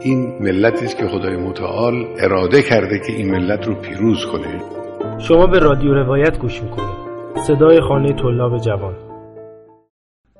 این ملتی است که خدای متعال اراده کرده که این ملت رو پیروز کنه. شما به رادیو روایت گوش می‌کنید. صدای خانه طلاب جوان.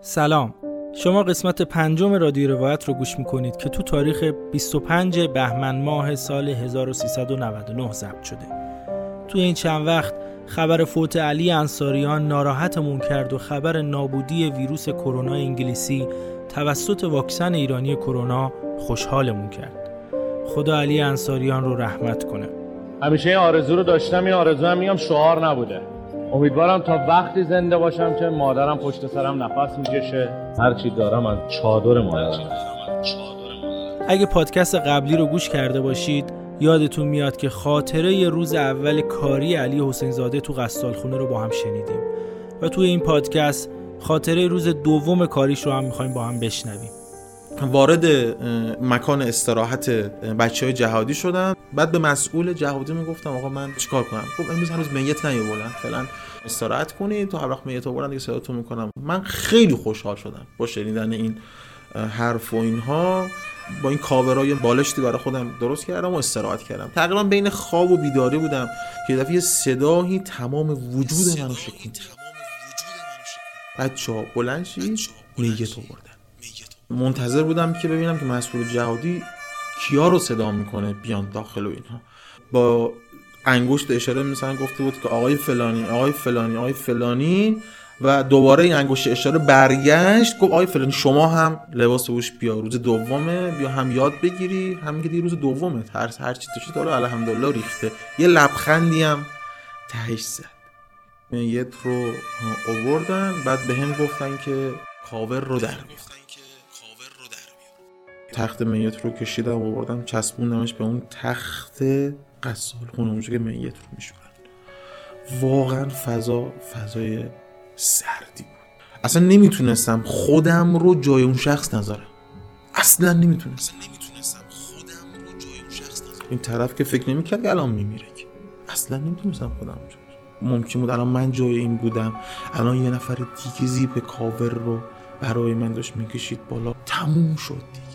سلام. شما قسمت پنجم رادیو روایت رو گوش می‌کنید که تو تاریخ 25 بهمن ماه سال 1399 ضبط شده. توی این چند وقت خبر فوت علی انصاریان ناراحتمون کرد و خبر نابودی ویروس کرونا انگلیسی توسط واکسن ایرانی کرونا خوشحالمون کرد. خدا علی انصاریان رو رحمت کنه. همیشه این آرزو رو داشتم این آرزو هم میگم شعار نبوده. امیدوارم تا وقتی زنده باشم که مادرم پشت سرم نفس می‌کشه. هرچی دارم از چادر مادرم. اگه پادکست قبلی رو گوش کرده باشید یادتون میاد که خاطره ی روز اول کاری علی حسین زاده تو قصالخونه رو با هم شنیدیم. و توی این پادکست خاطره روز دوم کاریش رو هم می‌خوایم با هم بشنویم. وارد مکان استراحت بچه های جهادی شدم بعد به مسئول جهادی می‌گفتم آقا من چیکار کنم؟ خب امروز هنوز میت نیاوردن. فعلا استراحت کنید. تا هر وقت میت آوردن دیگه صداتون می‌کنم. من خیلی خوشحال شدم با شنیدن این حرف و اینها. با این کاورای بالشتی برای خودم درست کردم و استراحت کردم. تقریبا بین خواب و بیداری بودم که دفعه صدایی تمام وجود منو شکوند. بچه ها بلند شید میت آوردن منتظر بودم که ببینم که مسئول جهادی کیا رو صدا می‌کنه بیان داخل و اینها. با انگشت اشاره مثلا گفته بود که آقای فلانی آقای فلانی آقای فلانی و دوباره این انگشت اشاره برگشت گفت آقای فلانی شما هم لباس بوش بیا روز دومه بیا هم یاد بگیری. هم که روز دومه هر هر چی تو شد الحمدلله ریخته. یه لبخندی هم تهش زد. میت رو آوردن بعد به هم گفتن که کاور رو در تخت میت رو کشیدم آوردم چسبوندمش به اون تخت قصال خونه اونجا که میت رو میشورن. واقعا فضا فضای سردی بود. اصلا نمی‌تونستم خودم رو جای اون شخص نذارم. اصلا نمی‌تونستم. نمی‌تونستم خودم رو جای اون شخص نذارم. این طرف که فکر نمی‌کرد که الان میمیره که. اصلا نمی‌تونستم خودم جای ممکن بود الان من جای این بودم. الان یه نفر دیگه زیپ کاور رو برای من داشت می‌کشید بالا. تموم شد دیگه.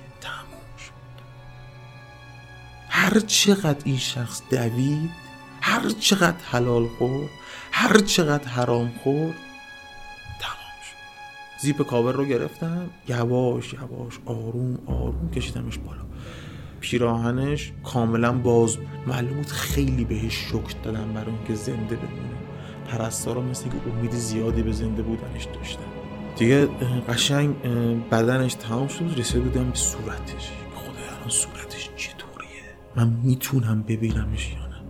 هر چقدر این شخص دوید هر چقدر حلال خورد هر چقدر حرام خورد شد زیپ کاور رو گرفتم. یواش یواش آروم آروم کشیدمش بالا. پیراهنش کاملا باز بود. معلوم بود خیلی بهش شکر دادم برای اینکه زنده بمونه. پرستارا مثل که امید زیادی به زنده بودنش داشتن. دیگه قشنگ بدنش تمام شد. رسیده بودم به صورتش. خدا الان صورتش چطور من می‌تونم ببینمش یا نه؟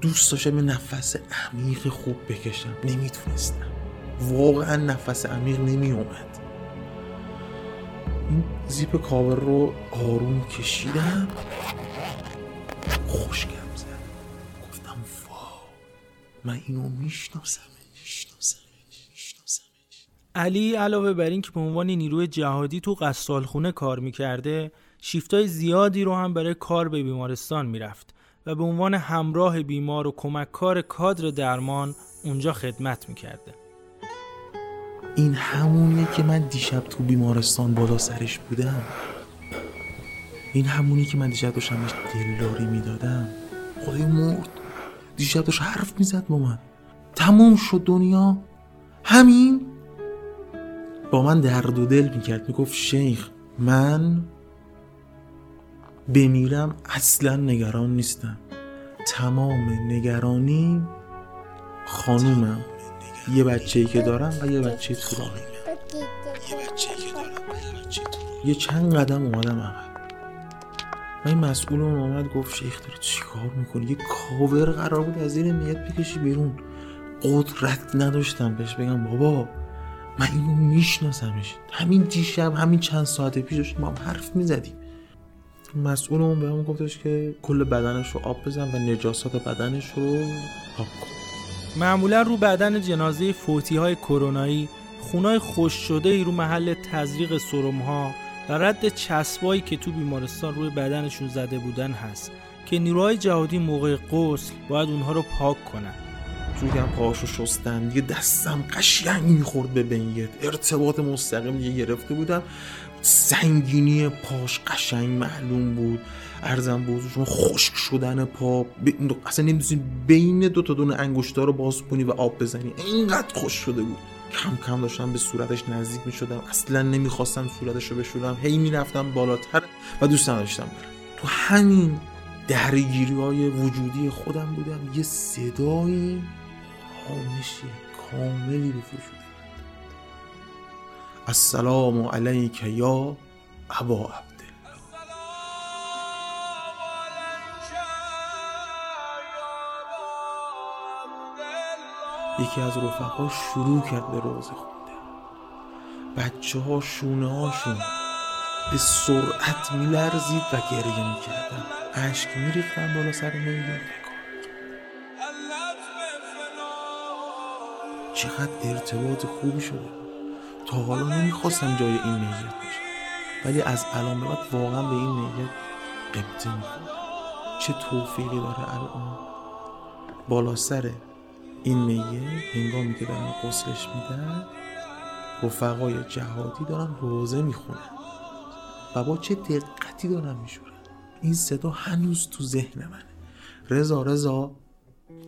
دوست داشتم نفس عمیق خوب بکشم. نمی‌تونستم. واقعا نفس عمیق نمیومد این زیپ کاور رو آروم کشیدم. خوشگم زد. گفتم وا من اینو می‌شناسم علی علاوه بر این که به عنوان نیروی جهادی تو قصالخونه کار می‌کرده شیفتای زیادی رو هم برای کار به بیمارستان می‌رفت و به عنوان همراه بیمار و کمککار کادر درمان اونجا خدمت می‌کرده. این همونه که من دیشب تو بیمارستان بالا سرش بودم. این همونی که من دیشب داشتم بهش دلداری می‌دادم. خدای مرد. دیشب داشت حرف می‌زد با من. تموم شد دنیا. همین؟ با من درد و دل می‌کرد. می‌گفت شیخ من بمیرم اصلا نگران نیستم. تمام نگرانی خانومم. یه بچه ای که دارم و یه بچه تو یه چند قدم اومدم عقب و این مسئول اون اومد گفت شیخ داری چی کار می‌کنی؟ یه کاور قرار بود از زیر میت بکشی بیرون. قدرت نداشتم بهش بگم بابا من اینو میشناسمش. همین دیشب همین چند ساعت پیش داشتیم ما هم حرف می‌زدیم. مسئولمون بهمون گفتش که کل بدنش رو آب بزن و نجاسات بدنش رو پاک کن. معمولا رو بدن جنازه فوتی های کرونایی خونای خوش شده ای رو محل تزریق سرم ها و رد چسبایی که تو بیمارستان روی بدنشون زده بودن هست که نیروهای جهادی موقع غسل باید اونها رو پاک کنن. توی هم پاهاشو شستم دیگه دستم قشنگ می‌خورد به بنیت ارتباط مستقیم دیگه گرفته بودم. سنگینی پاش قشنگ معلوم بود. ارزم بزرگشون خشک شدن پا. ب... اصلا نمی‌دونی بین دو تا دونه انگشتا رو باز کنی و آب بزنی. اینقدر خوش شده بود. کم کم داشتم به صورتش نزدیک می شدم اصلا نمی‌خواستم صورتش رو بشورم. هی می‌رفتم بالاتر و دوست نداشتم تو همین درگیری های وجودی خودم بودم. یه صدای خامشی کاملی به وجود السلام علیک یا ابا عبد یکی از رفقا شروع کرد به روزه خونده. بچه ها شونه هاشون به سرعت میلرزید و گریه می‌کردن. اشک میریختن بالا سر میدان چقدر ارتباط خوبی شده. تا حالا نمی‌خواستم جای این نیت باشم. ولی از الان به بعد واقعا به این نیت قبطه می‌خورم. چه توفیقی داره الان؟ بالا سر این میه هنگامی که دارن قسلش میدن رفقای جهادی دارن روزه می‌خونن. و با چه دقتی دارن میشورن؟ این صدا هنوز تو ذهن منه. رضا رضا.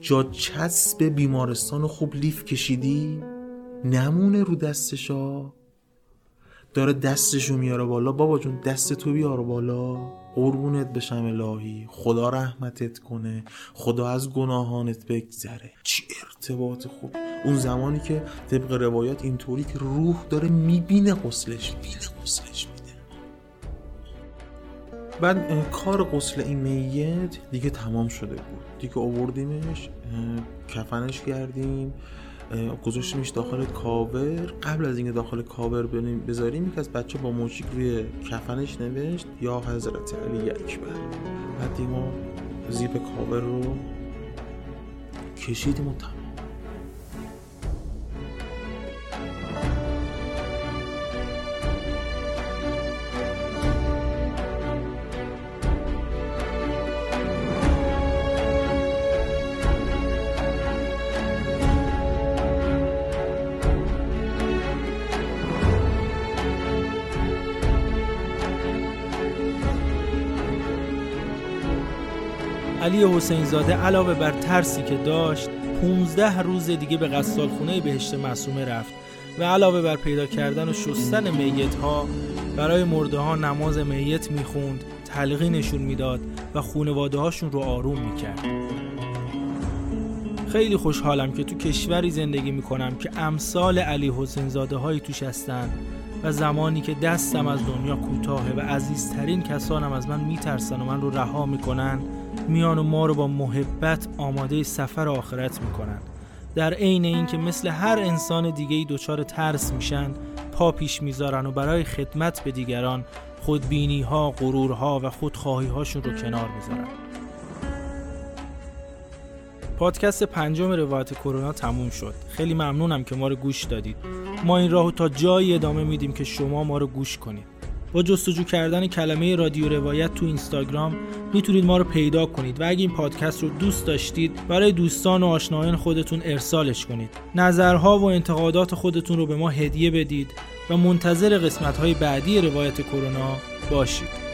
جا چسب بیمارستان خوب لیف کشیدی؟ نمونه رو دستشا؟ داره دستشو میاره بالا؟ بابا جون دست تو بیار بالا. قربونت بشم الهی. خدا رحمتت کنه. خدا از گناهانت بگذره. چی ارتباط خوب. اون زمانی که طبق روایات اینطوری که روح داره می‌بینه قسلش می‌بینه قسلش بعد کار قسل این میت دیگه تمام شده بود. دیگه آوردیمش کفنش کردیم گذاشتیمش داخل کاور. قبل از اینکه داخل کاور بذاریم یکی از بچه‌ها با ماژیک روی کفنش نوشت یا حضرت علی اکبر. بعد ما زیپ کاور رو کشیدیم و تمام علی حسین زاده علاوه بر ترسی که داشت 15 روز دیگه به قصال خونه بهشت معصومه رفت و علاوه بر پیدا کردن و شستن میت ها برای مرده ها نماز میت می‌خوند تلقینشون می‌داد و خونواده هاشون رو آروم می‌کرد. خیلی خوشحالم که تو کشوری زندگی می‌کنم که امثال علی حسین زاده هایی توش هستن. و زمانی که دستم از دنیا کوتاهه و عزیزترین کسانم از من میترسن و من رو رها می‌کنن میان و ما رو با محبت آماده سفر آخرت می‌کنن. در عین اینکه مثل هر انسان دیگه ای دچار ترس میشن پا پیش می‌ذارن و برای خدمت به دیگران خودبینی ها، غرورها و خودخواهی هاشون رو کنار می‌ذارن. پادکست پنجم روایت کرونا تموم شد. خیلی ممنونم که ما رو گوش دادید. ما این راهو تا جایی ادامه میدیم که شما ما رو گوش کنید. با جستجو کردن کلمه رادیو روایت تو اینستاگرام می‌تونید ما رو پیدا کنید و اگه این پادکست رو دوست داشتید برای دوستان و آشنایان خودتون ارسالش کنید. نظرها و انتقادات خودتون رو به ما هدیه بدید و منتظر قسمت های بعدی روایت کرونا باشید.